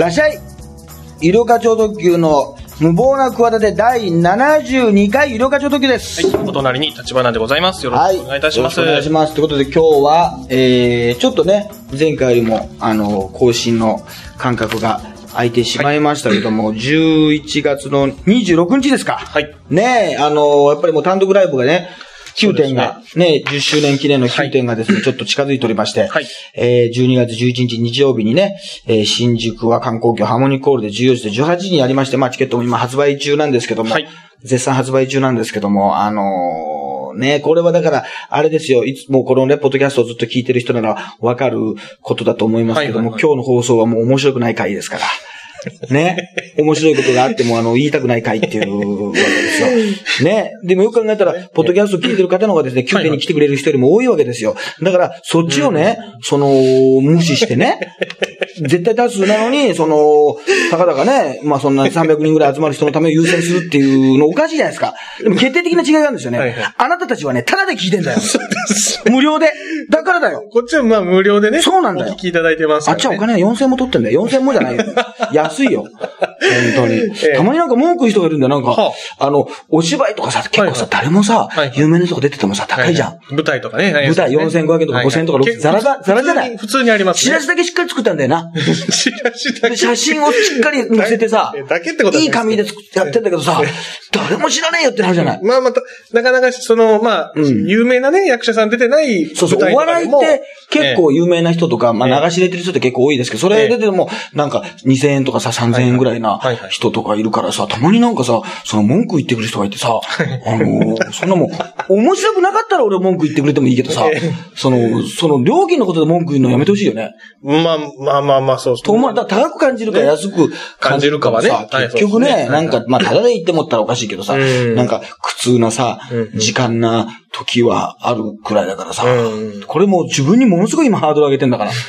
らっしゃい医療課長特急の無謀な企て第72回医療課長特急です。はい、お隣に立花でございます。よろしくお願いいたします。よろしくお願いします。ということで今日は、えー、ちょっとね、前回よりも、あの、更新の間隔が空いてしまいましたけども、11月の26日ですか。はい。ねえ、あの、やっぱりもう単独ライブがね、9点が、ね。10周年記念の9点がですね、ちょっと近づいておりまして、はい。えー、12月11日日曜日にね、えー新宿は観光業ハーモニーコールで14時で18時にやりまして、まあチケットも今発売中なんですけども、はい。絶賛発売中なんですけども、あのーね、これはだから、あれですよ、いつもこのね、ポッドキャストをずっと聞いてる人ならわかることだと思いますけども、はいはいはい。今日の放送はもう面白くない回ですから。ね。面白いことがあっても、あの、言いたくない回っていう。わ けですよ。ね。でもよく考えたら、ポッドキャスト聞いてる方の方がですね、9点に来てくれる人よりも多いわけですよ。だから、そっちをね、その、無視してね、絶対多数なのに、その、たかだかね、まあそんな300人ぐらい集まる人のためを優先するっていうのおかしいじゃないですか。でも決定的な違いがあるんですよね。はいはいあなたたちはね、ただで聞いてんだよ。無料で。だからだよ。こっちはまあ無料でね。そうなんだよお聞きいただいてますね。あっちはお金は4000も取ってんだよ。4000もじゃないよ。安いよ。本当に。えたまになんか文句言う人がいるんだよ。なんか、はあの、お芝居とかさ、結構さ、誰もさ、有名な人が出ててもさ、高いじゃん。はい舞台とかね。舞台4500円とか5000円とか6000ザラザザラじゃない？普通にありますね。チラシだけしっかり作ったんだよな。チラシだけ。で写真をしっかり載せてさ いい紙で作ってやってんだけどさ、誰も知らねえよってなるじゃない？まあまた、なかなかその、まあ、うん有名なね、役者さん出てないそうそう、お笑いって結構有名な人とか、まええあ流し入れてる人って結構多いですけど、それ出てもなんか2000円とかさ3000円ぐらいな人とかいるからさ、たまになんかさ、その文句言ってくる人がいてさ、あのー、そんなもん、面白くなかったら俺文句言ってくれてもいいけどさええ、その、その料金のことで文句言うのやめてほしいよね。まあまあまあまあ、そうと思う。だから高く感じるか安く感じるかはね。結局ね、なんか、まあ、ただで言ってもったらおかしいけどさ、うん。なんか、苦痛なさ時間な時はあるくらいだからさうん、これもう自分にものすごい今ハードル上げてんだから。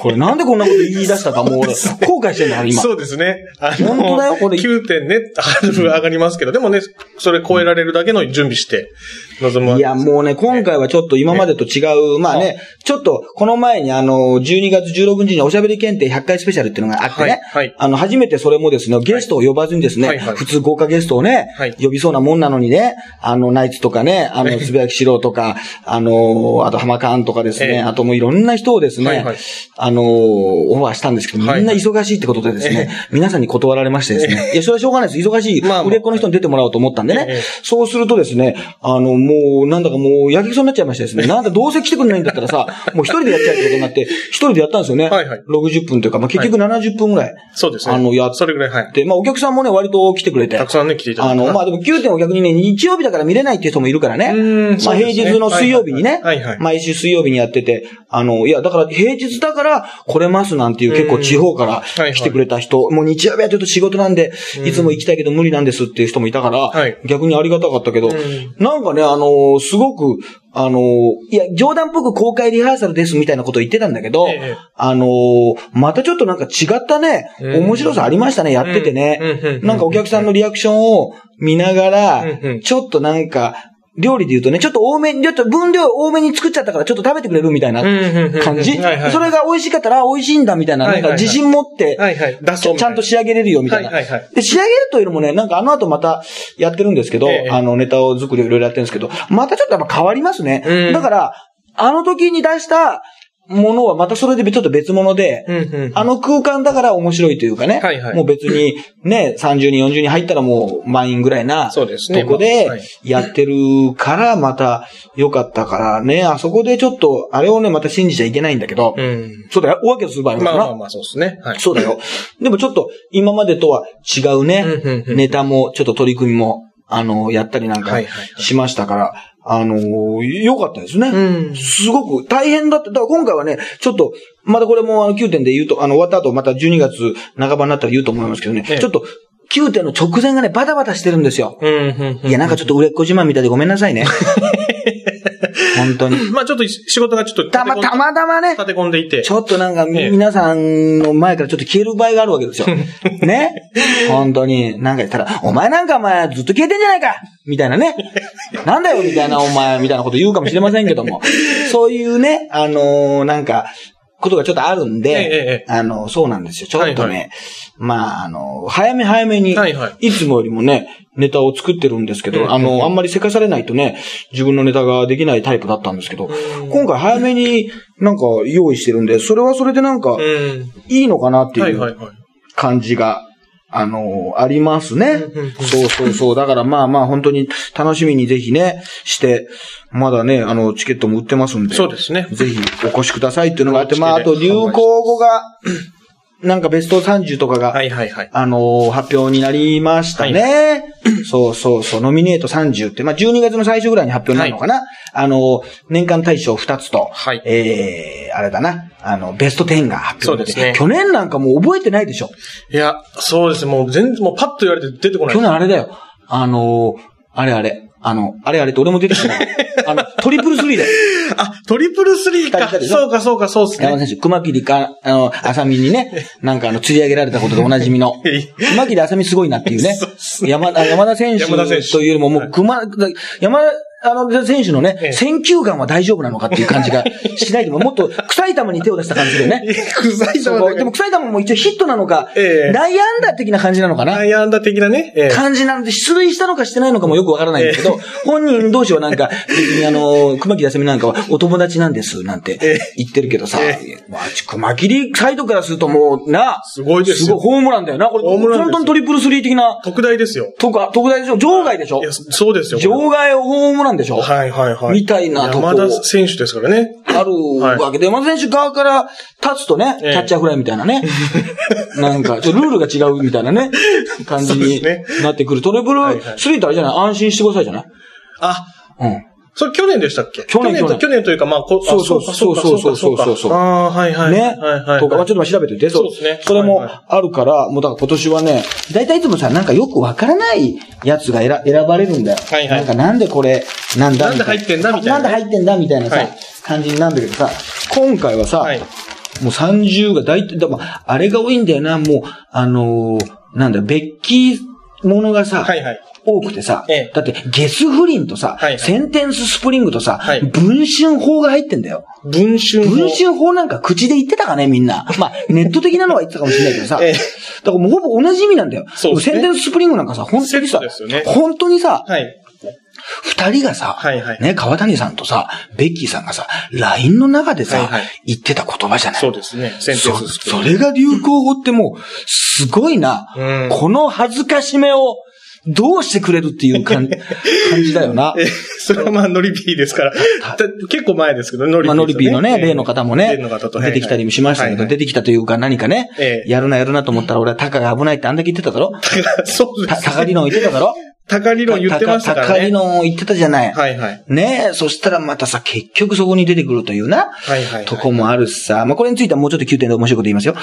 これなんでこんなこと言い出したかもう俺、後悔してんだから今。そうですね。あ本当だよこれ9点ね、ハードル上がりますけど、でもね、それ超えられるだけの準備して、いや。もうね、今回はちょっと今までと違う、まあね、ちょっと、この前にあの、12月16日におしゃべり検定100回スペシャルっていうのがあってね、はいはい。あの、初めてそれもですね、ゲストを呼ばずにですね、はいはい。普通豪華ゲストをね、はい。呼びそうなもんなのにね、あの、ナイツとかね、あの、つぶやきしろとか、あの、あと浜カーンとかですね、ええ。あともういろんな人をですね、はいはい。あの、オファーしたんですけど、みんな忙しいってことでですね、皆さんに断られましてですね、いや、それはしょうがないです。忙しい、まあまあ。売れっ子の人に出てもらおうと思ったんでね、ええ。そうするとですね、あの、もう、なんだかもう、やけくそになっちゃいましてですね、なんだ、どうせ来てくれないんだったらさ、もう一人でやっちゃうってことになって、一人でやったんですよね。はいはい60分というか、まあ、結局70分ぐらい。そうですね。あのやっそれぐらい、はい。で、まあ、お客さんもね、割と来てくれて。たくさんね、来ていただいて。あの、まあでも9点を逆にね、日曜日だから見れないっていう人もいるからね。うんまあ平日の水曜日にね、はいはいはい毎週水曜日にやってて、あの、いや、だから平日だから来れますなんていう結構地方から来てくれた人、もう日曜日はちょっと仕事なんで、いつも行きたいけど無理なんですっていう人もいたから、はい逆にありがたかったけど、んなんかね、あの、すごく、あの、いや、冗談っぽく公開リハーサルですみたいなこと言ってたんだけど、ええ。あの、またちょっとなんか違ったね、うん。面白さありましたね、やっててね。うんうんうんなんかお客さんのリアクションを見ながらちょっとなんか、料理で言うとね、ちょっと多めに、ちょっと分量多めに作っちゃったからちょっと食べてくれるみたいな感じ？それが美味しかったら、あ美味しいんだみたいな、ないんか自信持って、ちゃんと仕上げれるよみたいな。で、仕上げるというのもね、なんかあの後またやってるんですけど、ええ。あのネタを作りをいろいろやってるんですけど、またちょっとやっぱ変わりますね。うん。だから、あの時に出したものはまたそれでちょっと別物で、うんうんうんあの空間だから面白いというかね。はいはいもう別にね、30人、40人入ったらもう満員ぐらいな。そうですねとこではいやってるからまた良かったからね、あそこでちょっと、あれをね、また信じちゃいけないんだけど、うん。そうだよ、大分けする場合もあるな。まあまあまあ、そうですね。はい。そうだよ。でもちょっと今までとは違うねうんうんう、んネタもちょっと取り組みも、あの、やったりなんかしましたから、あのー、良かったですね。うんすごく大変だって、だから今回はね、ちょっと、またこれもあの9点で言うと、あの、終わった後また12月半ばになったら言うと思いますけどね、ええちょっと、9点の直前がね、バタバタしてるんですよ。うん、うん、うん。いや、なんかちょっと売れっ子自慢みたいでごめんなさいね。本当に。まあちょっと仕事がちょっとたま、たまたまね、立て込んでいて。ちょっとなんか、ええ皆さんの前からちょっと消える場合があるわけですよ。ね本当に。なんか言ったら、お前なんかお前ずっと消えてんじゃないかみたいなね。なんだよみたいなお前みたいなこと言うかもしれませんけども。そういうね、あのーなんか、ことがちょっとあるんで、ええええあの、そうなんですよ。ちょっとね、はいはまあ、あの、早め早めに、はいはいいつもよりもね、ネタを作ってるんですけど、あの、あんまりせかされないとね、自分のネタができないタイプだったんですけど、うん今回早めになんか用意してるんで、それはそれでなんか、うん。いいのかなってはいうはい。感じが、あの、ありますね。そうそうそう。だからまあまあ本当に楽しみにぜひね、して、まだね、あの、チケットも売ってますんで。そうですね。ぜひお越しくださいっていうのがあって、おまああと流行語が、なんかベスト30とかが、はいはいはい。あのー発表になりましたね。そうそうそう、ノミネート30って、まあ、12月の最初ぐらいに発表になるのかな。あのー年間大賞2つと、はいえー、あれだな、あの、ベスト10が発表そうですね去年なんかもう覚えてないでしょ。いや、そうですね。もう全然、もうパッと言われて出てこない。去年あれだよ。あのーあれあれ、あの、あれあれって俺も出てきた。あの、トリプルスリーで。あ、トリプルスリーか。そうかそうか、そうですね。山田選手、熊切か、あの、浅見にね、なんかあの、釣り上げられたことでおなじみの、熊切浅見すごいなっていうね。そうっす、ね。山田、山田選手山田選手。というよりも、もう、熊、山田、あの、選手のねええ、選球眼は大丈夫なのかっていう感じが しないでも、もっと臭い球に手を出した感じでね。臭い球でも臭い球も一応ヒットなのか、ええ内野安打的な感じなのかな？内野安打的なね。ええ感じなんで、出塁したのかしてないのかもよくわからないんですけど、本人同士はなんか、別にあの、熊木休みなんかはお友達なんです、なんてええ言ってるけどさ、えまあ、熊切サイドからするともう、な、すごいですよすごいホームランだよな。これ、ホームランですよ本当にトリプルスリー的な、特大ですよ。特大でしょ？場外でしょ？いや、そうですよ。こ場外ホームランでしょ？れはいはいはい。みたいなとこ山田選手ですからね。あるわけで、山田選手側から立つとね、キええャッチャーフライみたいなね。なんか、ちょルールが違うみたいなね、感じになってくる。トリプルスリーってあれじゃない？安心してくださいじゃない？あ、うん。それ去年でしたっけ？去年去年と、去年。というか、まあ、こそうそうあそうそうそうそうかそうそうああ、はいはい。ね。はいはい。とか、まあちょっと調べてて。そうですね。それもはいはあるから、もうだから今年はね、だいたいいつもさ、なんかよくわからないやつが選選ばれるんだよ。はいはい。なんかなんでこれ、なんだな。んで入ってんだみたいな。なんで入ってんだみたいなさ、はい。感じになるんだけどさ、今回はさ、はい。もう30が大体、でも、あれが多いんだよな、もう、あのーなんだ、ベッキーものがさ、はいはい。多くてさ、ええだってゲス不倫とさ、はいはいセンテンススプリングとさ、はい文春砲が入ってんだよ。文春砲文春砲なんか口で言ってたかね、みんな。まあ、ネット的なのは言ってたかもしれないけどさ。ええだからもうほぼ同じ意味なんだよ。そうねセンテンススプリングなんかさ、本当にさ、ね本当にさ、はい。二人がさ、はいはいね、川谷さんとさ、ベッキーさんがさ、LINE の中でさ、はいはい言ってた言葉じゃない。そうですね。そそれが流行語ってもう、すごいな。うんこの恥ずかしめを、どうしてくれるっていう感 感じだよな。え、それはまあ、ノリピーですから。だ結構前ですけど、ノリピー、まあ、ノリピーのね、例の方もね出てきたりもしましたけど、出てきたというか何かねえ、えやるなやるなと思ったら俺はタカが危ないってあんだけ言ってただろてそうです。たタカ理論言ってただろ高理論言ってましたからね。タカ理論言ってたじゃない。はいはい。ねえ、そしたらまたさ、結局そこに出てくるというな、はいはいはいとこもあるしさ、まあ、これについてはもうちょっと9点で面白いこと言いますよ。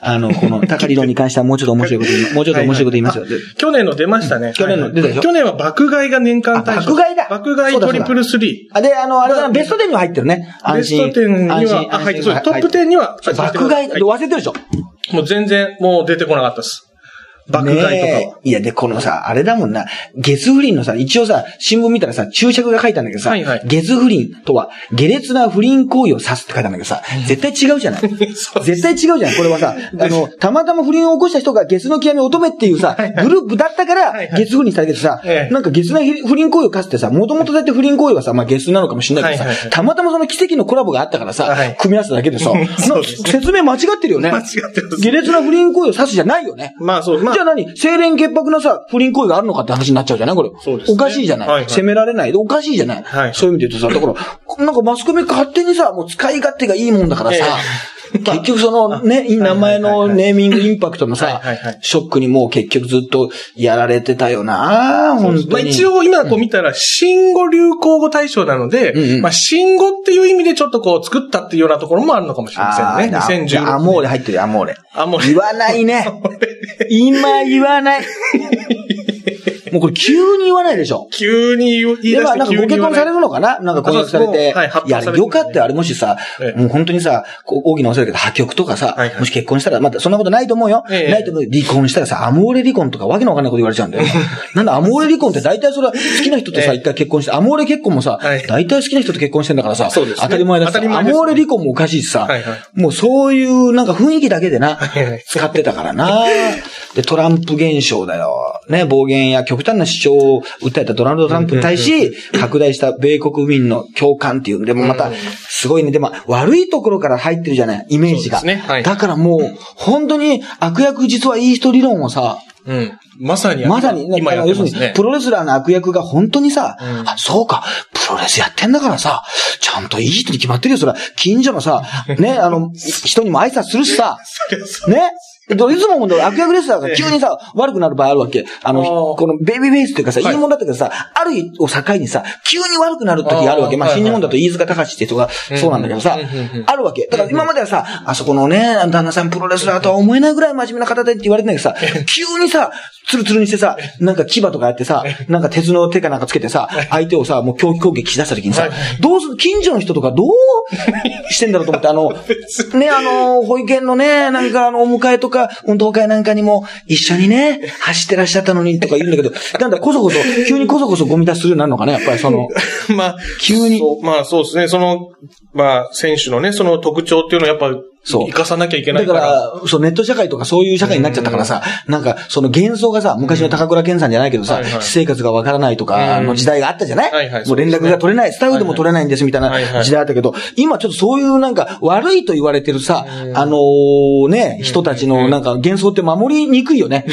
あの、この、タカ理論に関してはもうちょっと面白いこと言い、もうちょっと面白いこと言いますよ。で去年の出ましたね。去年の出たでしょ？去年は爆買いが年間大賞。あ爆買いだ？爆買いトリプルスリあ、で、あの、あれだな、まあベスト10には入ってるね。ー。ベスト10には、あ、入って、そうです。トップ10には、爆買い、はい忘れてるでしょ？もう全然、もう出てこなかったです。爆買いとか。ねは。え。いや、で、このさ、あれだもんな、ゲス不倫のさ、一応さ、新聞見たらさ、注釈が書いたんだけどさ、はいはい。ゲス不倫とは、下劣な不倫行為を指すって書いたんだけどさ、絶対違うじゃない。そう絶対違うじゃない。これはさ、あの、たまたま不倫を起こした人がゲスの極み乙女っていうさ、グループだったからはいは、い。ゲス不倫したけどさ、ええ。なんかゲスな不倫行為を課すってさ、もともとだって不倫行為はさ、まあゲスなのかもしれないけどさ、はいはいはい。たまたまその奇跡のコラボがあったからさ、はい。組み合わせただけでさ、そうですね。説明間違ってるよね。間違ってます。下劣な不倫行為を指すじゃないよね。まあそう、まあじゃあ、何？清廉潔白なさ、不倫行為があるのかって話になっちゃうじゃない？これ。そうですね。おかしいじゃない、はいはい。責められない？で、おかしいじゃない、はいそういう意味で言うとさ、だから、なんかマスコミ勝手にさ、もう使い勝手がいいもんだからさ、結局そのね、いい名前のネーミングインパクトのさショックにもう結局ずっとやられてたよな本当に。まあ一応今こう見たら、新語・流行語大賞なので、うん。うんまあ新語っていう意味でちょっとこう作ったっていうようなところもあるのかもしれませんね。あー2016アモーレ入ってるよ、アモーレ。あ、もう、言わないね。今言わない。もうこれ急に言わないでしょ。急に言い出で、まあ、してなんかご結婚されるのかな？なんか婚約されあて。はい発いや、よかったよ。あれもしさえ、えもう本当にさ、こう大きなお世話だけど破局とかさはいはい、もし結婚したら、まだそんなことないと思うよ。ええないと思う。離婚したらさ、アモーレ離婚とかわけのわかんないこと言われちゃうんだよ。なんだ、アモーレ離婚って大体それは好きな人とさ、ええ一回結婚して、アモーレ結婚もさはい、大体好きな人と結婚してんだからさ、当たり前だしアモーレ離婚もおかしいしさはいはい、もうそういうなんか雰囲気だけでなはいはい、使ってたからな。で、トランプ現象だよ。ね、暴言や極端な主張を訴えたドナルド・トランプに対し、拡大した米国民の共感っていう。でもまた、すごいね。でも、悪いところから入ってるじゃない、イメージが。そうですねはいだからもう、本当に悪役実はいい人理論をさ、うん。まさに、まさに、今やって要するにますね、。プロレスラーの悪役が本当にさ、うんあ、そうか、プロレスやってんだからさ、ちゃんといい人に決まってるよ、それは。近所のさ、ね、あの、人にも挨拶するしさ、ね。でいつも思うんだよ悪役レスラーが急にさ、悪くなる場合あるわけ。あの、このベイビーフェイスっていうかさ、はい。いいもんだったけどさ、ある日を境にさ、急に悪くなる時があるわけ。まあ、新日本だと飯塚隆って人がそうなんだけどさあるわけ。だから今まではさ、あそこのね、旦那さんプロレスラーとは思えないぐらい真面目な方でって言われてんだけどさ、急にさ、ツルツルにしてさ、なんか牙とかやってさ、なんか鉄の手かなんかつけてさ、相手をさ、もう狂気攻撃しだした時にさどうする？近所の人とかどうしてんだろうと思って、あの、ね、あの、保育園のね、なんかあの、お迎えとか、運動会なんかにも一緒にね、走ってらっしゃったのにとか言うんだけど、なんだ、こそこそ、急にこそこそゴミ出しするようになるのかな、やっぱりその、まあ、急にそうまあそうですね。その、まあ、選手のね、その特徴っていうのはやっぱ、そう。生かさなきゃいけなだかいから。ら、そう、ネット社会とかそういう社会になっちゃったからさ、なんか、その幻想がさ、昔の高倉健さんじゃないけどさ、私生活がわからないとか、うん。の時代があったじゃない？はいはいもう連絡が取れない、スタッフでも取れないんですみたいな時代あったけど、今ちょっとそういうなんか、悪いと言われてるさ、うん。あのーね、人たちのなんか幻想って守りにくいよね。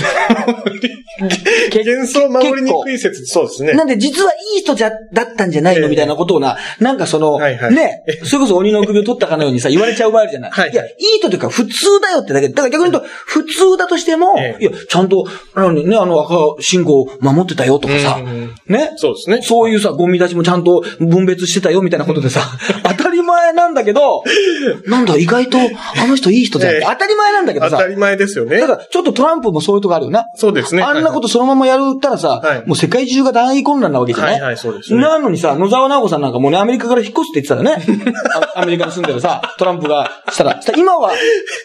幻想守りにくい説、そうですね。なんで、実はいい人じゃ、だったんじゃないのええみたいなことをな、なんかその、ね、それこそ鬼の首を取ったかのようにさ、言われちゃう場合あるじゃない。はいや、いい人というか、普通だよってだけで。だから逆に言うと、普通だとしても、ええいや、ちゃんと、あのね、あの赤信号を守ってたよとかさね？そうですね。そういうさ、ゴミ出しもちゃんと分別してたよみたいなことでさ、なんだけど、なんだ、意外と、あの人いい人じ。ええ当たり前なんだけどさ当た、り前ですよねだ。から、ちょっとトランプもそういうとこあるよな。そうですね。あんなことそのままやるったらさ、はいもう世界中が大混乱なわけじゃない？はいはい、そうですね。なのにさ、野沢直子さんなんかもうね、アメリカから引っ越すって言ってたよね。あ アメリカに住んでるさ、トランプがしたら。したら今は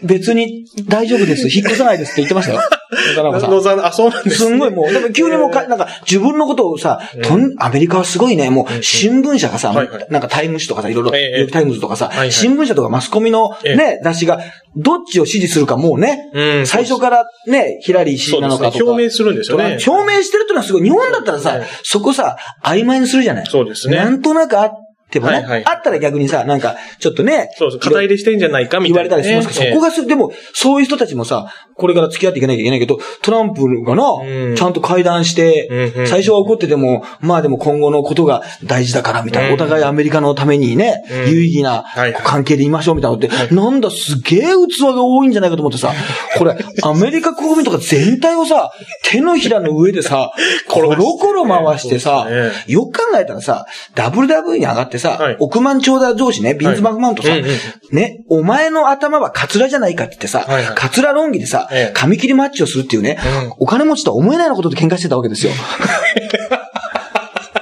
別に大丈夫です、引っ越さないですって言ってましたよ。野沢直子さん。野沢あ、そうなんですね。すんごいもう、でも急にもうか、なんか自分のことをさ、とん、アメリカはすごいね、もう新聞社がさ、はいはいなんかタイム誌とかさ、いろいろ、えタイムズとかさはいは、い新聞社とかマスコミのええね、雑誌が、どっちを支持するかもうねう、ん最初からね、ヒラリー氏。なのかとか。表明するんですよね。表明してるってのはすごい。日本だったらさええ、そこさ、曖昧にするじゃないそうですねなんとなくあってもね、はいはい。あったら逆にさ、なんか、ちょっとね、そうそう。肩入れしてんじゃないかみ言わたいな、れたりしますけど、ええ。そこがす、でも、そういう人たちもさ、これから付き合っていかなきゃいけないけど、トランプがな、うん。ちゃんと会談して、うんうん。最初は怒ってても、まあでも今後のことが大事だから、みたいな、うん。お互いアメリカのためにね、うん。有意義なはい。関係でいましょうみたいなのって、なんだ、すげえ器が多いんじゃないかと思ってさ、これ、アメリカ国民とか全体をさ、手のひらの上でさ、コロコロ回してさよく考えたらさ、WWE に上がってさ、はい。億万長者上司ね、ビンズ・マクマウントさ、はいうんうん。ね、お前の頭はカツラじゃないかって言ってさ、はいはい。カツラ論議でさ、ええ。髪切りマッチをするっていうね、うん。お金持ちとは思えないようなことで喧嘩してたわけですよ。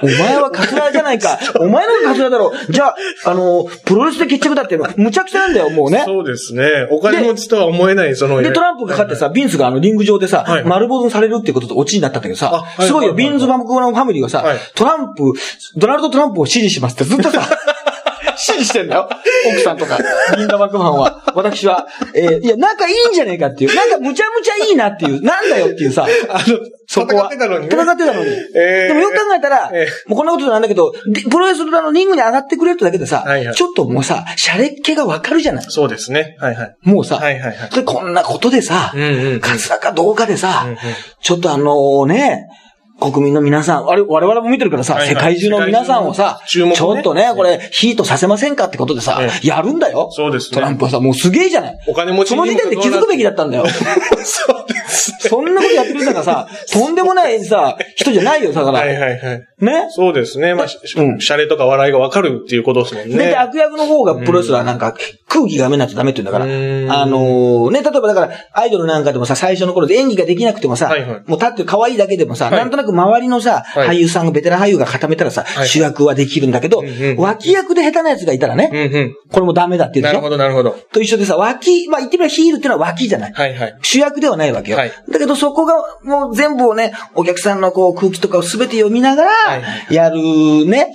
お前はカツラじゃないか。お前のがカツラだろ。じゃあ、あの、プロレスで決着だっていうの、むちゃくちゃなんだよ、もうね。そうですね。お金持ちとは思えない、その。で、トランプが勝ってさ、ビンスがあのリング上でさ、はい丸坊主にされるっていうことでオチになったんだけどさ、すごいよ、ビンズ・バムクのファミリーはさ、はいトランプ、ドナルド・トランプを支持しますってずっとさ、支持してんだよ。奥さんとか、ビンダマクマンは。私は、えーいや、仲いいんじゃねえかっていう。なんかむちゃむちゃいいなっていう。なんだよっていうさ、あの、そこは。戦ってたのにね。戦ってたのに。えーでもよく考えたら、えもうこんなことなんだけど、でプロレスのリングに上がってくれるってだけでさ、はいはいちょっともうさ、シャレっ気がわかるじゃない。そうですね。はいはい。もうさ、はいはいはいでこんなことでさ、うんうんうんカツラかどうかでさ、うんうんちょっとあのね、国民の皆さん、あれ、我々も見てるからさ、はいはい世界中の皆さんをさ、世界中の注目ねちょっとね、これ、ヒートさせませんかってことでさ、えやるんだよ。そうですねトランプはさ、もうすげえじゃない。お金持ちその時点で気づくべきだったんだよ。そうですね。そんなことやってるんだからさ、とんでもないさ、人じゃないよ、だから。はいはいはい。ね。そうですね。まあ、しうんシャレとか笑いがわかるっていうことですもんで、ね。で悪役の方がプロレスラーなんか空気が読めないとダメって言うんだから。あのーね、例えばだから、アイドルなんかでもさ、最初の頃で演技ができなくてもさ、はいはいもう立って可愛いだけでもさ、はいなんとなく周りのさ、はい俳優さんが、ベテラン俳優が固めたらさ、はい主役はできるんだけど、んうん脇役で下手なやつがいたらね、うんうん。これもダメだって言うでしょ？なるほど、なるほど。と一緒でさ、脇、まあ言ってみればヒールってのは脇じゃない。はいはい。主役ではないわけよ。はいだけどそこがもう全部をね、お客さんのこう空気とかを全て読みながはいら、やるね、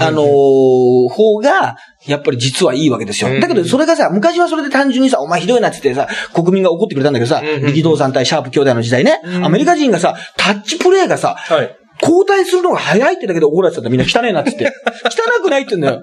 あのー方が、やっぱり実はいいわけですよ。うんだけどそれがさ、昔はそれで単純にさ、お前ひどいなって言ってさ、国民が怒ってくれたんだけどさ、力道山対シャープ兄弟の時代ね、うんアメリカ人がさ、タッチプレーがさ、はい。交代するのが早いってだけで怒られてたんだ。みんな汚いなって言って。汚くないって言うんだよ。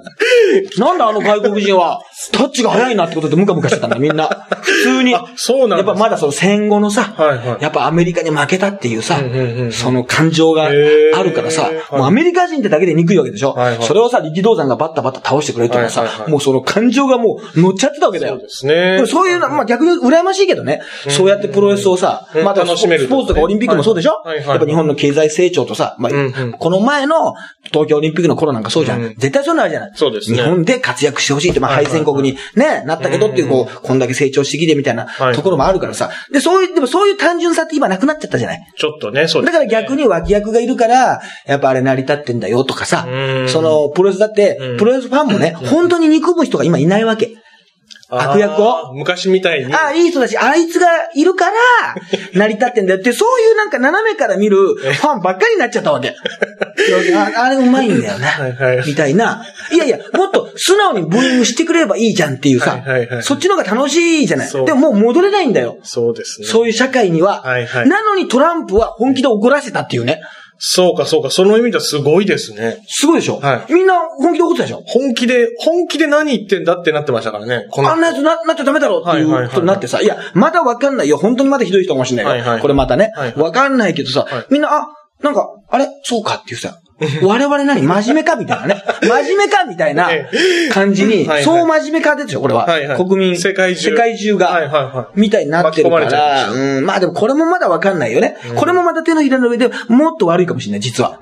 なんだあの外国人は、タッチが早いなってことでムカムカしてたんだ、みんな。普通に。あそうなんやっぱまだその戦後のさ、はいはいやっぱアメリカに負けたっていうさ、うんうんうんうんその感情があるからさ、もうアメリカ人ってだけで憎いわけでしょ、はいはいそれをさ、力道山がバッタバッタ倒してくれるっていうのはさ、はいはいはいもうその感情がもう乗っちゃってたわけだよそう。ですね。そういうの、まあ逆に羨ましいけどね。そうやってプロレスをさ、うんまた楽しめるスポーツとかオリンピックもそうでしょ、はいはいはいやっぱ日本の経済成長とさ、まあ、うんうん。この前の東京オリンピックの頃なんかそうじゃん。うん。絶対そういうのあるじゃない。そうですね。日本で活躍してほしいって、まあ敗戦国にね、なったけどっていう、こう、こんだけ成長してきてみたいなはい。ところもあるからさ。で、そういう、でもそういう単純さって今なくなっちゃったじゃない？ちょっとね、そうですね。だから逆に脇役がいるから、やっぱあれ成り立ってんだよとかさ。う、ん。その、プロレスだってうん、プロレスファンもね、本当に憎む人が今いないわけ。悪役を？昔みたいに。ああ、いい人だし、あいつがいるから、成り立ってんだよって、そういうなんか斜めから見るファンばっかりになっちゃったわけ。ああれうまいんだよはいな。はいみたいな。いやいや、もっと素直にブーイングしてくれればいいじゃんっていうさはいはいは、いそっちの方が楽しいじゃない。でももう戻れないんだよ。そうですね。そういう社会には。はいはいなのにトランプは本気で怒らせたっていうね。そうか、そうか。その意味ではすごいですね。すごいでしょ、はいみんな本気で怒ってたでしょ？本気で、本気で何言ってんだってなってましたからね。このあんなやつな、なっちゃダメだろうっていはいはいはいうことになってさ、いや、まだわかんないよ。本当にまだひどい人かもしれないよ。はいはいこれまたねはい。はいわかんないけどさ、はいみんな、あ、なんか、あれ？そうかっていうさ、我々何？真面目か？みたいなね。真面目か？みたいなえ感じに、そう真面目か？でしょ、これは。国民、世界中。世界中が、みたいになってるから、うん、まあでもこれもまだわかんないよね。これもまた手のひらの上でもっと悪いかもしれない、実は。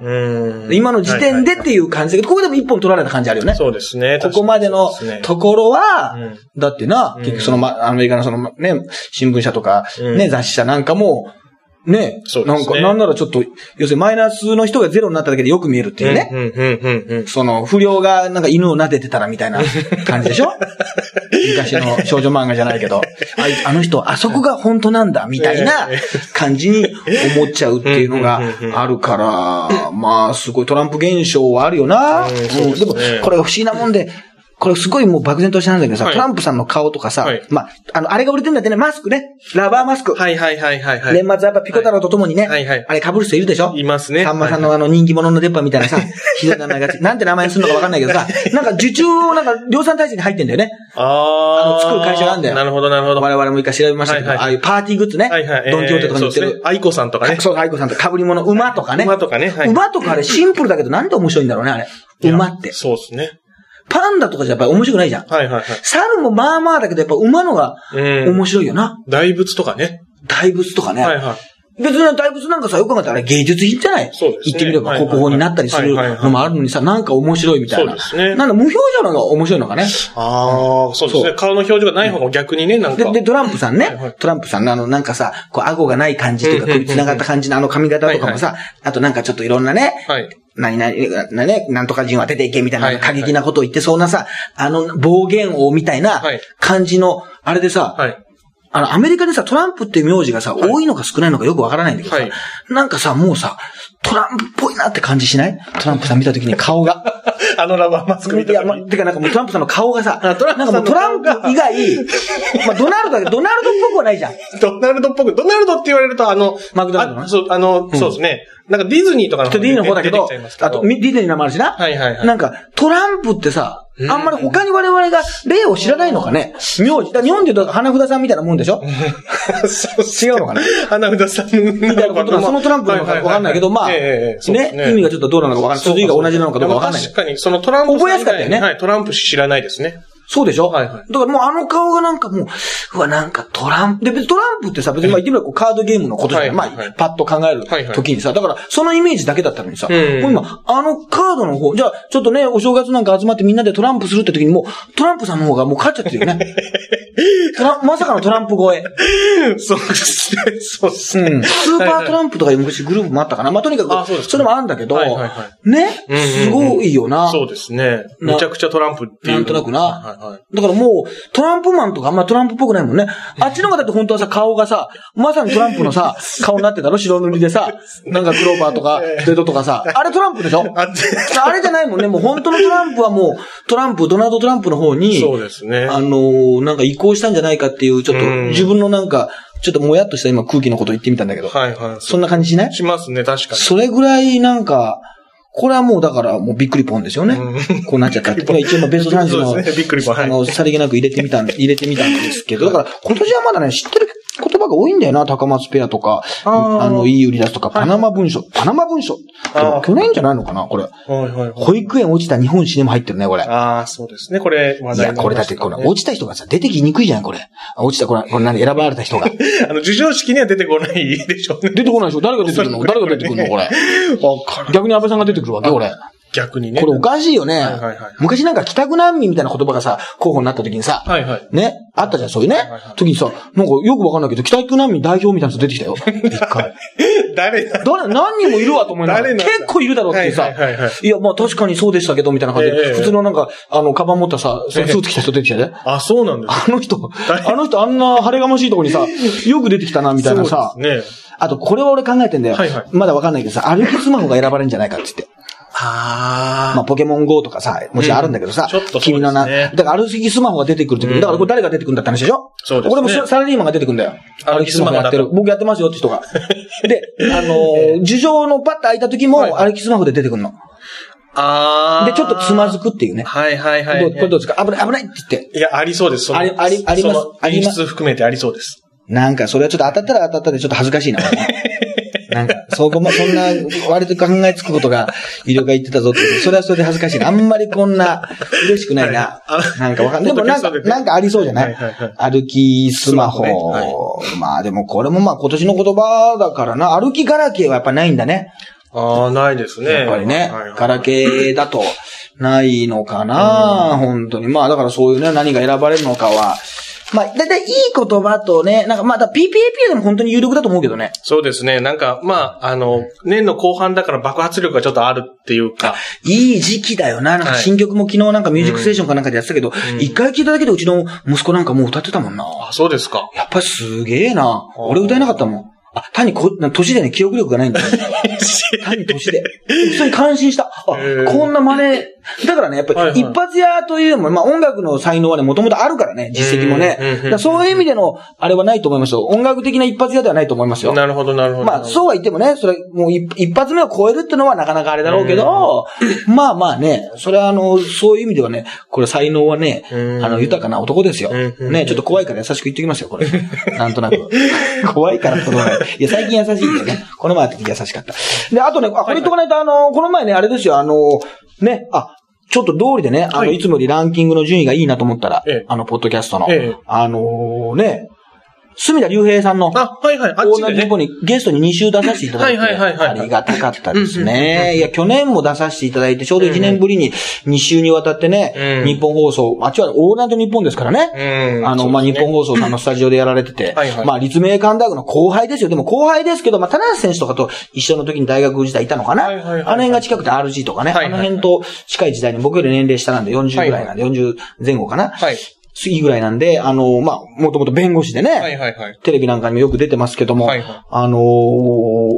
今の時点でっていう感じだけど、ここでも一本取られた感じあるよね。そうですね。ここまでのところは、うん。だってな、結局その、ま、アメリカのそのね、新聞社とか、うん。ね、雑誌社なんかも、ね、そうですね。なんか、なんならちょっと、要するにマイナスの人がゼロになっただけでよく見えるっていうね。うん、うん、うん、うん。その、不良がなんか犬を撫でてたらみたいな 感じでしょ？昔の少女漫画じゃないけど、あいあの人、あそこが本当なんだ、みたいな感じに思っちゃうっていうのがあるから、まあ、すごいトランプ現象はあるよな。うんでも、これが不思議なもんで、これすごいもう漠然としたんだけどさ、はいトランプさんの顔とかさ、はいまあ、あの、あれが売れてるんだってね、マスクね。ラバーマスク。はいはいはいはいはい。年末はやっぱピコ太郎と共にね、はいはいあれ被る人いるでしょ？いますねさんまさんのあの人気者の出っ歯みたいなさ、ひどい名前がつ、なんて名前にするのかわかんないけどさ、なんか受注をなんか量産体制に入ってんだよね。ああ。あの作る会社があんだよなるほどなるほど。我々も一回調べましたけど、はいはいああいうパーティーグッズね。はいはい。ドンキホーテとかに売ってるえーそうですね。。愛子さんとかね。そう、愛子さんとか被り物、馬とかね。馬とかねはい馬とかあれシンプルだけどなんで面白いんだろうね、あれ。いや馬って。そうですね。パンダとかじゃやっぱり面白くないじゃん。はいはいはい。猿もまあまあだけどやっぱ馬のがうん。面白いよな。大仏とかね。大仏とかね。はいはい。別に大仏なんかさ、よく考えたらあれ芸術品じゃない？そうですね言ってみれば国宝になったりするのもあるのにさ、なんか面白いみたいな。そうですねなんだ、無表情の方が面白いのかね？ああ、そうですね。顔の表情がない方が逆にね、なんか。で、で、トランプさんね、トランプさんのあの、なんかさ、こう、顎がない感じというか、首繋がった感じのあの髪型とかもさ、あとなんかちょっといろんなね、はい。何々、なね、なんとか人は出ていけみたいな、過激なことを言ってそうなさ、あの、暴言王みたいなはい感じの、あれでさ、はい。あの、アメリカでさ、トランプっていう名字がさ、はい多いのか少ないのかよくわからないんだけどさ、はいなんかさ、もうさ、トランプっぽいなって感じしない？トランプさん見た時に顔が？あのラバーマスクみいや、たいなま。てかなんかもうトランプさんの顔がさ、あトランプなんさんのかもうトランプ以外、まあドナルドだけど、ドナルドっぽくはないじゃん。ドナルドっぽく、ドナルドって言われると、あの、マクドナルドそう、あの、そうですね。なんかディズニーとかのちょっとディズニーの方だけどあと、ミディズニーのもあるしな。はいはいはいなんか、トランプってさ、あんまり他に我々が例を知らないのかね？名字。だ日本で言うと花札さんみたいなもんでしょ？違うのかな花札さんみみたいなことなのそのトランプなのかわかんないけど、まあ、ね、意味がちょっとどうなのかわかんない。数字が同じなのかどうかわかんない。確かに、そのトランプ覚えやすかったよね。はい、トランプ知らないですね。そうでしょ？はいはいだからもうあの顔がなんかもう、うわ、なんかトランプ、で、別にトランプってさ、別にまあ言ってみればこうカードゲームのことじゃない。はいはいはいまあ、パッと考えるはいはい時にさ、だからそのイメージだけだったのにさ、うんもう今、あのカードの方、じゃあちょっとね、お正月なんか集まってみんなでトランプするって時にもう、トランプさんの方がもう勝っちゃってるよね。まさかのトランプ超え。そうですね。そうですね。うん。スーパートランプとかいう昔グループもあったかな。まあ、とにかく、あそれもあるんだけど、はいはいはね、うんうんうんすごいよな。そうですね。なめちゃくちゃトランプっていう。なんとなくなはいはい。だからもう、トランプマンとかあんまトランプっぽくないもんね。あっちの方がだって本当はさ、顔がさ、まさにトランプのさ、顔になってたろ？白塗りでさ、なんかクローバーとか、デッドとかさ、あれトランプでしょ？あれじゃないもんね。もう本当のトランプはもう、トランプ、ドナルド・トランプの方に、そうですね。あのーなんか移行したんじゃないかっていう、ちょっとうん自分のなんか、ちょっともやっとした今空気のこと言ってみたんだけど、はいはい。そんな感じしない？しますね、確かに。それぐらいなんか、これはもうだからもうびっくりポンですよね。うん。こうなっちゃったって。一応まあベスト30の、ね。びっくりポン。はい。あの、さりげなく入れてみたん、入れてみたんですけど、だから今年はまだね、知ってる言葉が多いんだよな、高松ペアとか、あの、いい売り出すとか、パナマ文書、パナマ文書。去年じゃないのかな、これ。はいはいはい。保育園落ちた日本史にも入ってるね、これ。ああ、そうですね。これ、話いや、これだって、これ、落ちた人がさ、出てきにくいじゃん、これ。あ落ちた、これ、これ何、選ばれた人が。あの、授賞式には出てこないでしょうね。出てこないでしょ誰が出てくるの？誰が出てくるのこれ？逆に安倍さんが出てくるわけこれ。逆にね。これおかしいよね。はいはいはい昔なんか帰宅難民みたいな言葉がさ、候補になった時にさ、はいはい。ね、あったじゃん、そういうね。はいはい時にさ、なんかよくわかんないけど、帰宅難民代表みたいな人出てきたよ。一回。誰だ誰、何人もいるわと思いながら、結構いるだろうってさ、はいはいはいはいいや、まあ確かにそうでしたけど、みたいな感じで、ええ普通のなんか、あの、カバン持ったさ、スええーツ着た人出てきたね。あ、そうなんですあの人、誰？あの人あんな晴れがましいとこにさ、よく出てきたな、みたいなさ。ね。あと、これは俺考えてんだよ。はいはいまだわかんないけどさ、歩きスマホが選ばれるんじゃないかって言って。あまあ、ポケモン GO とかさ、もちろんあるんだけどさ、うんちょっとね君のな、だから歩きスマホが出てくるときに、うんだからこれ誰が出てくるんだって話でしょ？そうですねこれもササラリーマンが出てくるんだよ。歩きスマホやってる。僕やってますよって人が。で、あのー、樹状のパッと開いた時もはい歩きスマホで出てくるの。あで、ちょっとつまずくっていうね。はいはいはい。どうこれどうですか？危ない、危ないって言って。いや、ありそうです。ありありあります？そのあります？演出含めてありそうです。なんか、それはちょっと当たったら当たったでちょっと恥ずかしいな。なんか、そこも、そんな、割と考えつくことが、医療が言ってたぞって、それはそれで恥ずかしいな。あんまりこんな、嬉しくないなはい。なんかわかんない。でもなんか、なんかありそうじゃない？歩きスマホ。まあでもこれもまあ今年の言葉だからな。歩きガラケーはやっぱないんだね。ああ、ないですね。やっぱりね。ガラケーだと、ないのかな。本当に。まあだからそういうね、何が選ばれるのかは、まあ、だいたいいい言葉とね、なんかまあ、だ PPAP でも本当に有力だと思うけどね。そうですね。なんか、まあ、あの、年の後半だから爆発力がちょっとあるっていうか。いい時期だよな。なんかはい新曲も昨日なんかミュージックステーションかなんかでやってたけど、うん一回聞いただけでうちの息子なんかもう歌ってたもんな。あ、そうですか。やっぱりすげえな。俺歌えなかったもん。あ、単にこ、な年でね、記憶力がないんだよ。単に年で。普通に感心した。あ、へーこんな真似。だからね、やっぱり一発屋というのも、まあ音楽の才能はね、もともとあるからね、実績もねそういう意味での、あれはないと思いますよ。音楽的な一発屋ではないと思いますよ。なるほど、なるほど。まあ、そうは言ってもね、それ、もう一一発目を超えるってのはなかなかあれだろうけど、まあまあね、それはあの、そういう意味ではね、これ才能はね、うんあの、豊かな男ですよ。うんね、ちょっと怖いから優しく言ってきますよ、これ。なんとなく。怖いからとない。いや、最近優しいんだよね。この前会った時優しかった。で、あとね、あ、これ言っとかないと、あの、この前ね、あれですよ、あの、ね、あ、ちょっと通りでね、あの、はい。いつもよりランキングの順位がいいなと思ったら、ええ。あの、ポッドキャストの、ええ。あのね、隅田隆平さんの、あ、はいはい。あっちでねオーナー日。本にゲストに2週出させていただいて、はいはいはいはいありがたかったですね。いや、去年も出させていただいて、ちょうど1年ぶりに2週にわたってね、うん日本放送、あっちはオーナーと日本ですからね。うん。あの、まあ、日本放送さんのスタジオでやられててはいはい、まあ、立命館大学の後輩ですよ。でも後輩ですけど、まあ、田中選手とかと一緒の時に大学時代いたのかな？はいはいはいはいあの辺が近くて RG とかね、はいはいあの辺と近い時代に僕より年齢下なんで40ぐらいなんで、40前後かな？はい。いいぐらいなんで、あの、まあ、もともと弁護士でね、はいはいはい。テレビなんかにもよく出てますけども、はいはいあのー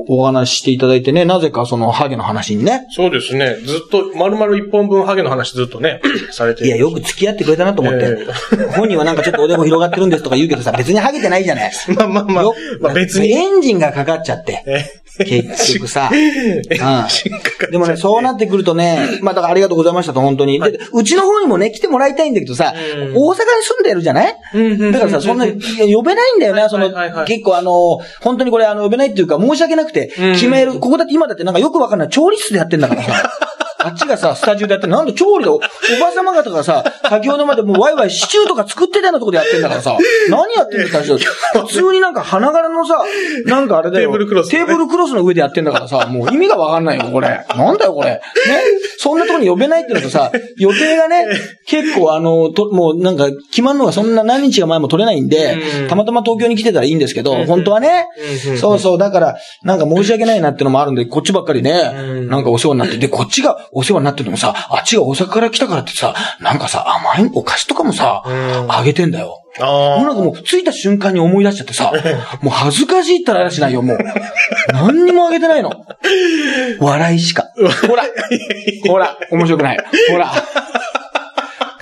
お話ししていただいてね、なぜかそのハゲの話にね、そうですね。ずっと、丸々一本分ハゲの話ずっとね、されていや、よく付き合ってくれたなと思って、え本人はなんかちょっっとおでこ広がってるんですとか言うけどさ、別にハゲてないじゃない。まあまあまあよ、まあ別に。エンジンがかかっちゃって、え結局さ。えうん。でもね、そうなってくるとね、まあだからありがとうございましたと、本当に。で、うちの方にもね、来てもらいたいんだけどさ、うん大阪に住んでるじゃない？だからさ、そんな、呼べないんだよな、その結構あの、本当にこれあの、呼べないっていうか、申し訳なくて、うん。決める、ここだって今だってなんかよくわかんない、調理室でやってんだからさ。あっちがさ、スタジオでやってる。なんで調理でお、おば様方がさ、先ほどまでもうワイワイシチューとか作ってたようなとこでやってんだからさ、何やってんですか、普通になんか花柄のさ、なんかあれだよ。テーブルクロス。ねテーブルクロスの上でやってんだからさ、もう意味がわかんないよ、これ。なんだよ、これ。ね？そんなとこに呼べないっていうのとさ、予定がね、結構あの、と、もうなんか、決まるのがそんな何日が前も取れないんでう、ん。たまたま東京に来てたらいいんですけど、うん。本当はね。うん、そうそう、だから、なんか申し訳ないなってのもあるんで、こっちばっかりね、うん。なんかお世話になって、で、こっちがお世話になってるのもさ、あっちが大阪から来たからってさ、なんかさ、甘いお菓子とかもさ、うんあげてんだよ。あもうなんかもう、着いた瞬間に思い出しちゃってさ、もう恥ずかしいったらあらしないよ、もう。何にもあげてないの。笑いしか。ほら、ほら、面白くない。ほら。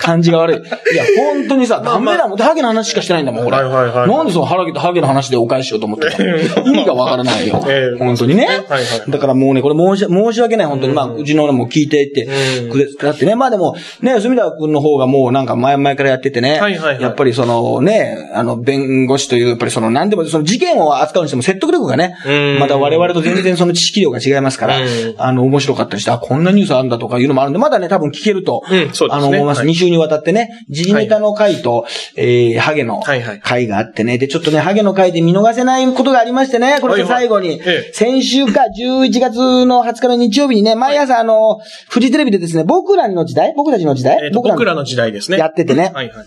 感じが悪い。いや、本当にさ、ダメだもん。ハゲの話しかしてないんだもん、これ。はいはいはいなんでそのハゲとハゲの話でお返ししようと思ってたの？意味がわからないよええ。本当にね。はいはいだからもうね、これ申し申し訳ない、本当に。まあ、うちの俺も聞いていってうんくれ、くだってね。まあでも、ね、住田君の方がもうなんか前々からやっててね。はいはいはいやっぱりそのね、あの、弁護士という、やっぱりその、なんでも、その事件を扱うにしても説得力がねうん、また我々と全然その知識量が違いますからうん、あの、面白かったりして、あ、こんなニュースあるんだとかいうのもあるんで、まだね、多分聞けると、うんそうですねあの、思います。はい2週にわたってね、時事ネタの回と、えー、ハゲの回があってね、で、ちょっとね、ハゲの回で見逃せないことがありましてね、これで最後に先週か11月の20日の日曜日にね、毎朝あの、フジテレビでですね、僕らの時代僕たちの時代えっと僕らの時代ですね。やっててね。はいはい。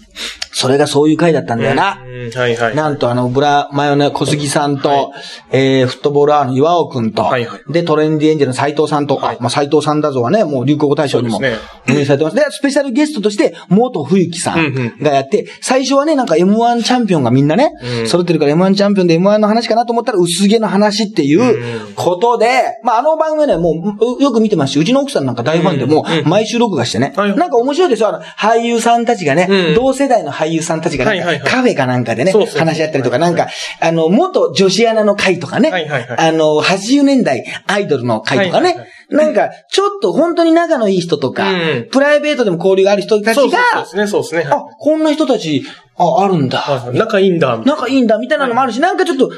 それがそういう回だったんだよな。うん。はいはい。なんとあの、ブラマヨネ小杉さんと、はい。えー、フットボールアワーの岩尾くんと、はいはい。で、トレンディエンジェルの斎藤さんと、はい。あまあ斎藤さんだぞはね、もう流行語大賞にもね。されてます。で、スペシャルゲストとして、元冬木さうんがやって、最初はね、なんか M1 チャンピオンがみんなね、うん。揃ってるから M1 チャンピオンで M1 の話かなと思ったら薄毛の話っていうことで、まああの番組はね、もううよく見てますし、うちの奥さんなんか大ファンでも毎週録画してね、はいなんか面白いですよ、あの、俳優さんたちがね、うん。同世代の俳優さんたちがなんかはいはいはい。カフェかなんかでね、話し合ったりとか、なんかあの、元女子アナの会とかね、あの、80年代アイドルの会とかね、なんか、ちょっと本当に仲のいい人とか、うんプライベートでも交流がある人たちそうそうが、そうですね、そうですね。あ、こんな人たち、あ、あるんだ。仲いいんだ。仲いいんだ、みたいなのもあるし、なんかちょっと、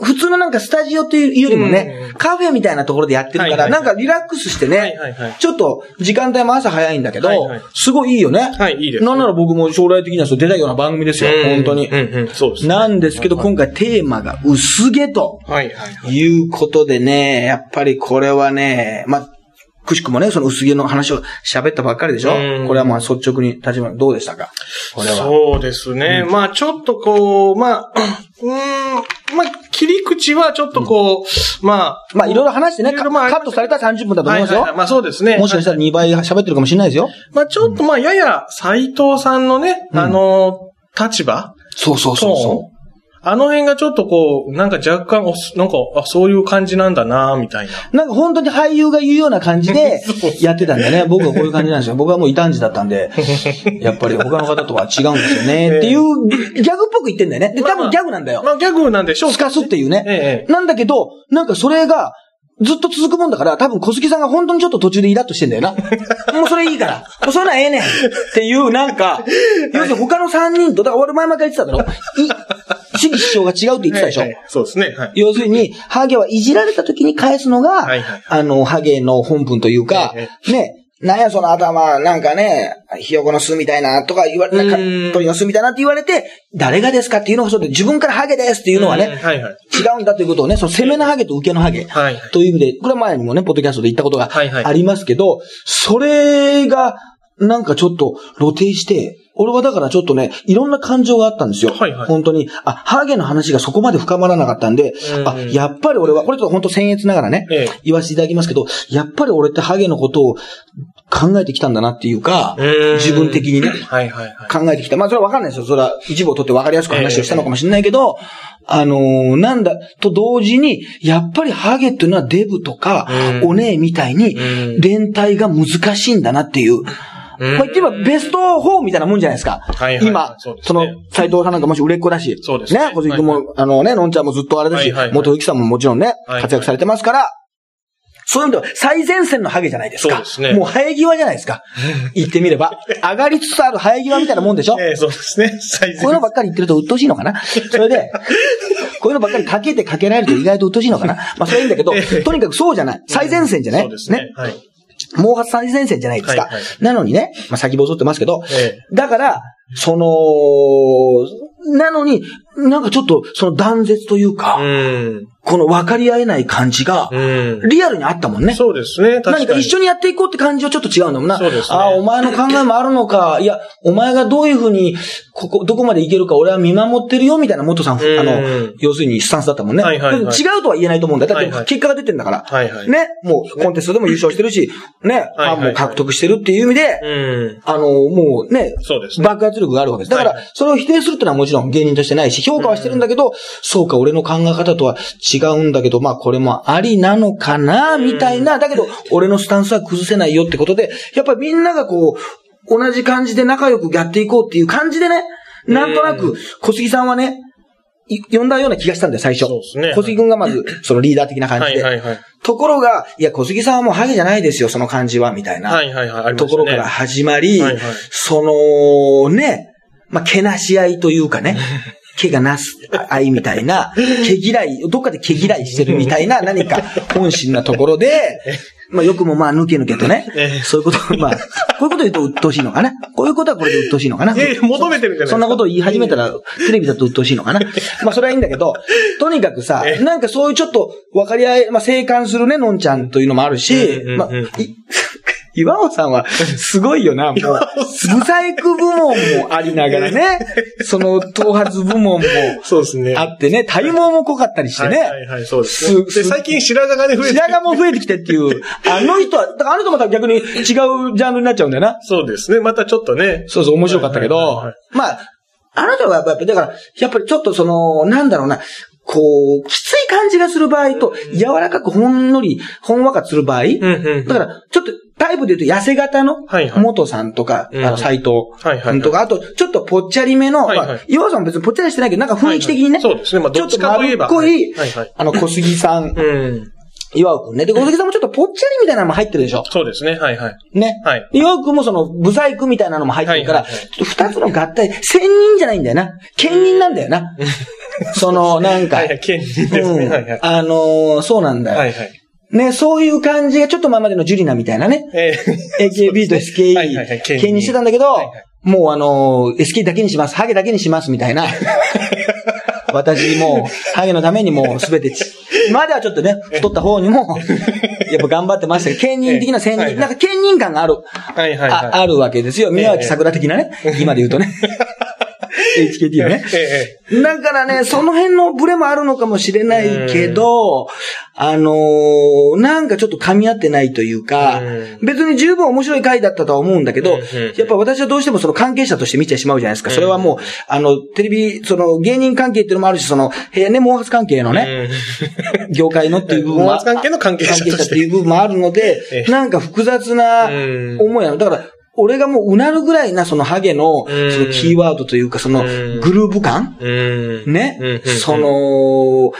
普通のなんかスタジオというよりもね、うんカフェみたいなところでやってるから、なんかリラックスしてね、ちょっと時間帯も朝早いんだけど、すごいいいよね。はいいいです。なんなら僕も将来的にはそう出たいような番組ですよ、うん。本当に。うんうん、そうですね。なんですけど、今回テーマが薄毛とはいはいはい。いうことでね、やっぱりこれはね、まあ、くしくもね、その薄毛の話を喋ったばっかりでしょ。うん。これはまあ率直に立場、どうでしたか？これは。そうですね。まあちょっとこう、まあ、うり口はちょっとこう、まあ。まあいろいろ話してね、まあカットされたら30分だと思いますよ。まあそうですね。もしかしたら2倍喋ってるかもしれないですよ。まあちょっとまあやや斎藤さんのね、うんあの、立場そうそうそうそあの辺がちょっとこう、なんか若干なんか、あ、そういう感じなんだな、みたいな。う。なんか本当に俳優が言うような感じで やってたんだよね。僕はこういう感じなんですよ。僕はもう異端児だったんで、やっぱり他の方とは違うんですよね。っていうギャグっぽく言ってんだよね。で、多分ギャグなんだよ。まあギャグなんでしょうすかすっていうね。ええ。なんだけど、なんかそれが、ずっと続くもんだから、多分小杉さんが本当にちょっと途中でイラッとしてんだよな。もうそれいいから。もうそういうのはええねん。っていう、なんか、要するに他の3人と、だから俺前々から言ってただろ。い、主義主張が違うって言ってたでしょ。はいはいそうですね。はい。要するに、ハゲはいじられた時に返すのが、はいはいあの、ハゲの本文というか、えね、なんやその頭、なんかね、ひよこの巣みたいなとか言われ、な鳥の巣みたいなって言われて、誰がですかっていうのがそうで、自分からハゲですっていうのはね、うんはいはい。違うんだということをね、その攻めのハゲと受けのハゲ。はい。という意味で、これは前にもね、ポッドキャストで言ったことがありますけど、それが、なんかちょっと露呈して、俺はだからちょっとね、いろんな感情があったんですよ。はいはい本当に。あ、ハゲの話がそこまで深まらなかったんで、うんあ、やっぱり俺は、これちょっと本当僭越ながらね、ええ言わせていただきますけど、やっぱり俺ってハゲのことを考えてきたんだなっていうか、うん自分的にね。はいはいはい。考えてきた。まあ、それはわかんないですよ。それは一部を取ってわかりやすく話をしたのかもしれないけど、あのーなんだ、と同時に、やっぱりハゲっていうのはデブとか、うんお姉みたいにうん、連帯が難しいんだなっていう。まあ、言ってみればベスト4みたいなもんじゃないですか。はいはい今、そうですそのね、斎藤さんなんかもし売れっ子だし。そうですねね。小杉君も、はいあのね、のんちゃんもずっとあれだし、はいはいはい元ゆきさんももちろんね、はい活躍されてますから、そういう意味では最前線のハゲじゃないですか。そうですねもう生え際じゃないですか。言ってみれば。上がりつつある生え際みたいなもんでしょええ、そうですね。サイズこういうのばっかり言ってると鬱陶しいのかな？それで、こういうのばっかりかけてかけられると意外と鬱陶しいのかな？まあそれはいいんだけど、とにかくそうじゃない。最前線じゃない？そうですね。はい。毛髪三次戦線じゃないですか。はいはいなのにね、まあ、先細ってますけど、えだから、その、なのに、なんかちょっと、その断絶というか、え。うん。この分かり合えない感じが、うん。リアルにあったもんね。そうですね。確かに。何か一緒にやっていこうって感じはちょっと違うんだもんな。そうですねああ、お前の考えもあるのか。いや、お前がどういうふうに、ここ、どこまでいけるか俺は見守ってるよ、みたいな元さん、うんあの、要するにスタンスだったもんね。はいはいはい違うとは言えないと思うんだよ。だってはいはい結果が出てんだから。はいはい。。ね。もう、コンテストでも優勝してるし、ね。フはいはいァンも獲得してるっていう意味で、うん。あの、もうね、そうですね。爆発力があるわけです。だからはい、それを否定するってのはもちろん芸人としてないし、評価はしてるんだけど、そうか、俺の考え方とは違うんだけど、まあこれもありなのかな、みたいな、だけど、俺のスタンスは崩せないよってことで、やっぱりみんながこう、同じ感じで仲良くやっていこうっていう感じでね、なんとなく、小杉さんはね、い呼んだような気がしたんだよ、最初。そうですね小杉君がまず、そのリーダー的な感じで。はいはいはい。ところが、いや、小杉さんはもうハゲじゃないですよ、その感じは、みたいな。はいはいはい。ところから始まり、はいはいその、ね、まあ、けなし合いというかね、毛がなす愛みたいな、毛嫌い、どっかで毛嫌いしてるみたいな 何か本心なところで、まあよくもまあ抜け抜けとねええ、そういうこと、まあ、こういうこと言うと鬱陶しいのかな？こういうことはこれで鬱陶しいのかな？ええ求めてるんじゃないですか。そんなことを言い始めたら、テレビだと鬱陶しいのかな？まあそれはいいんだけど、とにかくさえ、え。なんかそういうちょっと分かり合い、まあ静観するね、のんちゃんというのもあるしまあ、い岩尾さんは、すごいよな、もう。ブサイク部門もありながらね、その頭髪部門もそうですね。あってね、体毛も濃かったりしてね、はいはいはい、そうですで、最近白髪がね、増えて白髪も増えてきてっていう、あの人は、だからあの人また逆に違うジャンルになっちゃうんだよな。そうですね。またちょっとね。そうそう、面白かったけどまあ、あなたはやっぱり、だから、やっぱりちょっとその、なんだろうな、こう、きつい感じがする場合と、柔らかくほんのり、ほんわかする場合。だから、ちょっと、タイプで言うと、痩せ型の元さんとか、うんあの、斎藤君とか、あと、ちょっとぽっちゃりめの、はいはいまあ岩尾さんも別にぽっちゃりしてないけど、なんか雰囲気的にね、そうですね。まあ、ちょっとかっ。こい。あの、小杉さん。岩尾くんね。で、小杉さんもちょっとぽっちゃりみたいなのも入ってるでしょ？そうですね。はいはい。ね。はい。岩尾くんもその、ブサイクみたいなのも入ってるから、はいはいはいちょっと二つの合体、千人じゃないんだよな。県人なんだよな。その、なんか、はいはい。県人ですね。うんはいはい。あのーそうなんだよ。はいはい。ね、そういう感じがちょっと前までのジュリナみたいなね。え AKB と SKE はいはいはい県県にしてたんだけどはいはい、もうあのー、SK だけにします、ハゲだけにします、みたいな。私もう、ハゲのためにもうすべてち、今まではちょっとね、太った方にも、やっぱ頑張ってましたけど、県人的な先人、はいはいなんか県人感がある、はいはいはい。ああるわけですよ。宮脇桜的なね、今で言うとね。HKT のね。ええだからね、その辺のブレもあるのかもしれないけど、あのーなんかちょっと噛み合ってないというかう、別に十分面白い回だったとは思うんだけどやっぱ私はどうしてもその関係者として見てしまうじゃないですか。それはもう、あの、テレビ、その芸人関係っていうのもあるし、その、部屋ね、毛髪関係のね、業界のっていう部分も毛髪関係の関係者っていう部分もあるのでえ、え。なんか複雑なうん思いなの。だから、俺がもううなるぐらいなそのハゲの、そうん。のキーワードというか、そのうん。グルーヴ感？ね？その、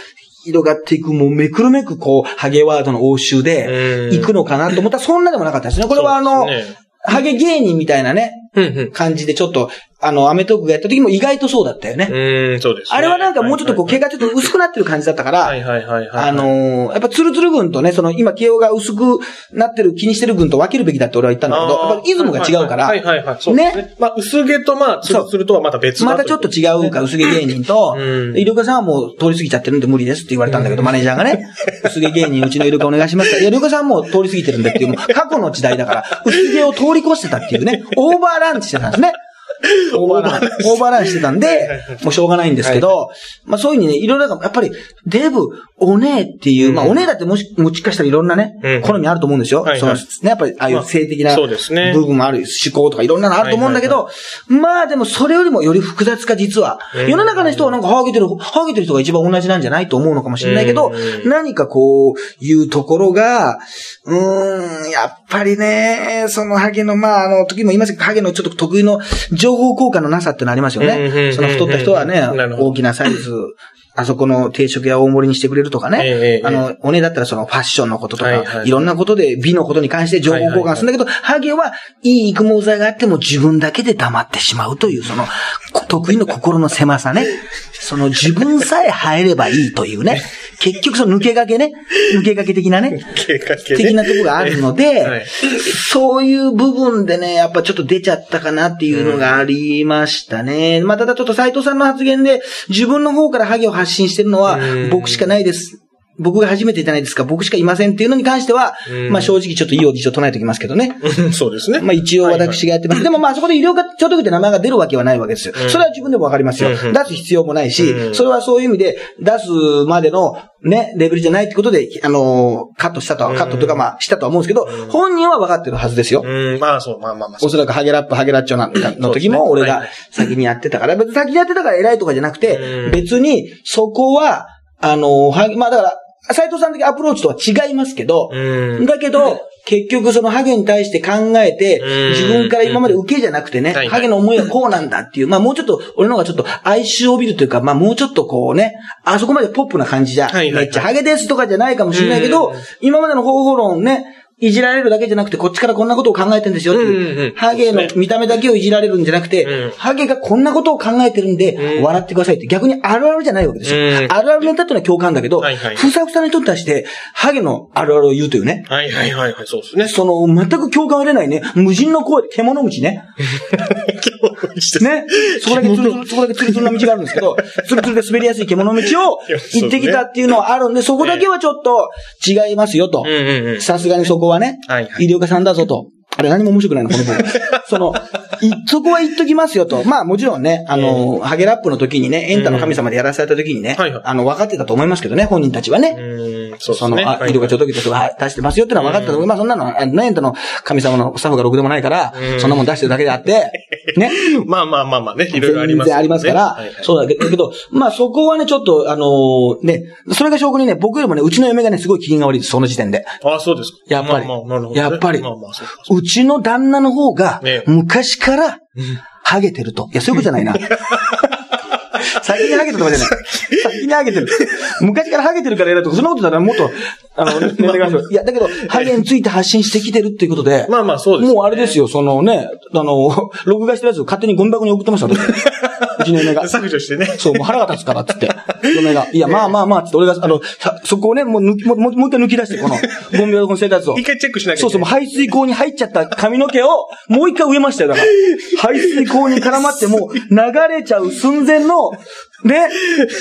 広がっていく、もうめくるめくこう、ハゲワードの応酬で、うん。行くのかなと思ったらそんなでもなかったですね。これはあの、ハゲ芸人みたいなね。感じでちょっと、あの、アメトークがやった時も意外とそうだったよね。うん、そうですね。あれはなんかもうちょっとこう、毛ががちょっと薄くなってる感じだったから、はいはいはいはい。あのーやっぱツルツル軍とね、その今、毛が薄くなってる、気にしてる軍と分けるべきだって俺は言ったんだけど、やっぱリズムが違うから、はいはいはい。そうですね。まあ、薄毛とまあ、ツルツルとはまた別だまたちょっと違うか、薄毛芸人と、うんイルカさんはもう通り過ぎちゃってるんで無理ですって言われたんだけど、マネージャーがね、薄毛芸人うちのイルカお願いしますいや、イルカさんはもう通り過ぎてるんだっていう、もう過去の時代だから、薄毛を通り越してたっていうね、オーバーランしてたんですね。オーバーラン、オーバーランしてたんで、もうしょうがないんですけど、まあそういうふうにね、いろいろやっぱり、デブ、お姉っていう、まあお姉だってもし、もしかしたらいろんなねうん、好みあると思うんですよ。その、ね、やっぱりああいう性的なまあそうですね。部分もある、思考とかいろんなのあると思うんだけど、まあでもそれよりもより複雑か実はう。ん。世の中の人はなんかハゲてる、ハゲてる人が一番同じなんじゃないと思うのかもしれないけどう、ん。何かこういうところが、うーん、やっぱりね、そのハゲの、まああの、時も言いましたけど、ハゲのちょっと得意の情報交換のなさってのありますよ。ね。その太った人はね大きなサイズ、あそこの定食屋大盛りにしてくれるとかね。あの、おねだったらそのファッションのこととか、はいろんなことで美のことに関して情報交換するんだけど、ハゲはいい育毛剤があっても自分だけで黙ってしまうという、その、こ得意の心の狭さね。その自分さえ入ればいいというね、結局その抜け駆けね、抜け駆け的なね、経過系的なところがあるので、はい。そういう部分でね、やっぱちょっと出ちゃったかなっていうのがありましたね。まあ、ただちょっと斉藤さんの発言で、自分の方からハゲを発信してるのはうん、僕しかないです。僕が初めてじゃないですか、僕しかいませんっていうのに関してはう、んまあ正直ちょっといいおじちを唱えておきますけどね。う んそうですね。まあ一応私がやってます。でもまあそこで医療課長特って名前が出るわけはないわけですよ。うんそれは自分でもわかりますよ。出す必要もないしう、んそれはそういう意味で出すまでのね、レベルじゃないってことで、あのーカットしたとは、カットとかまあしたとは思うんですけど、本人は分かってるはずですよ。うん、まあそう、まあまあまあ。おそらくハゲラップ、ハゲラッチョなんかの時も俺が先にやってたから、別に先にやってたから偉いとかじゃなくてう、ん別にそこは、あのー、まあだから、斉藤さん的アプローチとは違いますけど、うん。だけど、結局そのハゲに対して考えてうん、自分から今まで受けじゃなくてねハゲの思いはこうなんだっていう、まあもうちょっと、俺の方がちょっと哀愁を帯びるというか、まあもうちょっとこうね、あそこまでポップな感じじゃ、めっちゃハゲですとかじゃないかもしれないけどうん、今までの方法論ね、いじられるだけじゃなくて、こっちからこんなことを考えてるんですよってうんうんいううん、ハゲの見た目だけをいじられるんじゃなくてうん、ハゲがこんなことを考えてるんでう、ん笑ってくださいって逆にあるあるじゃないわけですよう。んあるあるネタっていうのは共感だけどはいはい、ふさふさの人に対して、ハゲのあるあるを言うというね。はいはいはいはい、そうですね。その、全く共感を得れないね、無人の声、獣道ね。ね。そこだけつる、そこだけつるつるな道があるんですけど、つるつるで滑りやすい獣道を行ってきたっていうのはあるんで、そこだけはちょっと違いますよと。さすがにそこはねはいは、い医療家さんだぞと。あれ何も面白くないの、この本。その、い、そこは言っときますよと。まあもちろんね、あの、ハゲラップの時にね、エンタの神様でやらされた時にねはいはい、あの、分かってたと思いますけどね、本人たちはね。うん、そうでその、すね。あ、医療がちょっと時とか出してますよってのは分かったと思う。まあそんなの、あのエンタの神様のスタッフがろくでもないからう、んそんなもん出してるだけであって、ね。まあまあまあまあね、いろいろあります全然ありますから、はいはいそうだけど、まあそこはね、ちょっと、あのーね、それが証拠にね、僕よりもね、うちの嫁がね、すごい機嫌が悪いです、その時点で。ああ、そうですか。やっぱりまあまあなるほどねやっぱりまあまあ、そうか。うちの旦那の方がね、昔から、ハゲてると。いや、そういうことじゃないな。先にハゲてるとかじゃない。先にハゲてる。昔からハゲてるから偉いとか、そんなことだったらもっと、あの、年齢があるいや、だけど、ハゲについて発信してきてるっていうことで、まあまあ、そうですね。もうあれですよ、そのね、あの、録画したやつを勝手にゴミ箱に送ってました、ちの嫁が。削除してね。そう、もう腹が立つから、つって。嫁が。いや、まあまあまあ、つって、俺が、あの、さそこをね、もう抜き、もう、もうもう一回抜き出して、この、ゴミ箱の生活を。一回チェックしなきゃ。そうそう、もう排水口に入っちゃった髪の毛を、もう一回植えましたよ、だから。排水口に絡まって、もう流れちゃう寸前の、ね、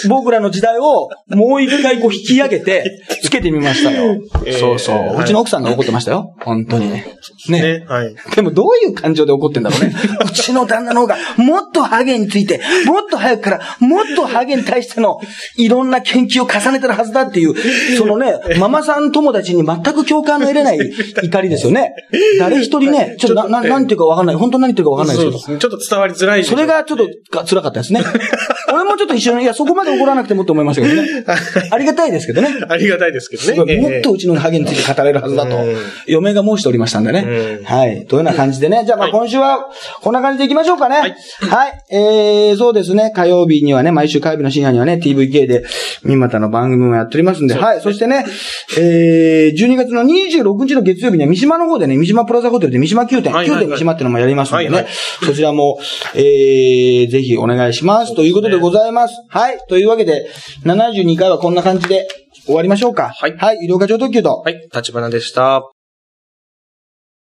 僕らの時代を、もう一回こう引き上げて、つけてみましたよ。えーそうそう。はいうちの奥さんが怒ってましたよ。本当にね。ね。ね。はい。でもどういう感情で怒ってんだろうね。うちの旦那の方が、もっとハゲについて、もっと早くから、もっとハゲに対しての、いろんな研究を重ねてるはずだっていう、そのね、ママさん友達に全く共感の得れない 怒りですよね。誰一人ね、ちょっとな、ななんていうかわかんない。本当に何言ってるかわかんないですけど。ちょっと伝わりづらい。それがちょっとが辛かったですね。俺もちょっと一緒に、いや、そこまで怒らなくてもって思いましたけどね。ありがたいですけどね。ありがたいですけどすごいね。もっとうちのハゲについて語れるはずだとうん、嫁が申しておりましたんでねう。んはい。というような感じでね。じゃあまあはい今週は、こんな感じでいきましょうかね。はいい。えー、そうですね。火曜日にはね、毎週火曜日の深夜にはね、TVK で、三股の番組もやっておりますんで、はい。そしてね、えー、12月の26日の月曜日には三島の方でね、三島プラザホテルで三島宮殿、はいはいはい宮殿三島ってのもやりますんでね。そちらも、えー、ぜひお願いします。ということでございます。はい。というわけで、72回はこんな感じで終わりましょうか。はいはい。医療課長特急と。はい。立花でした。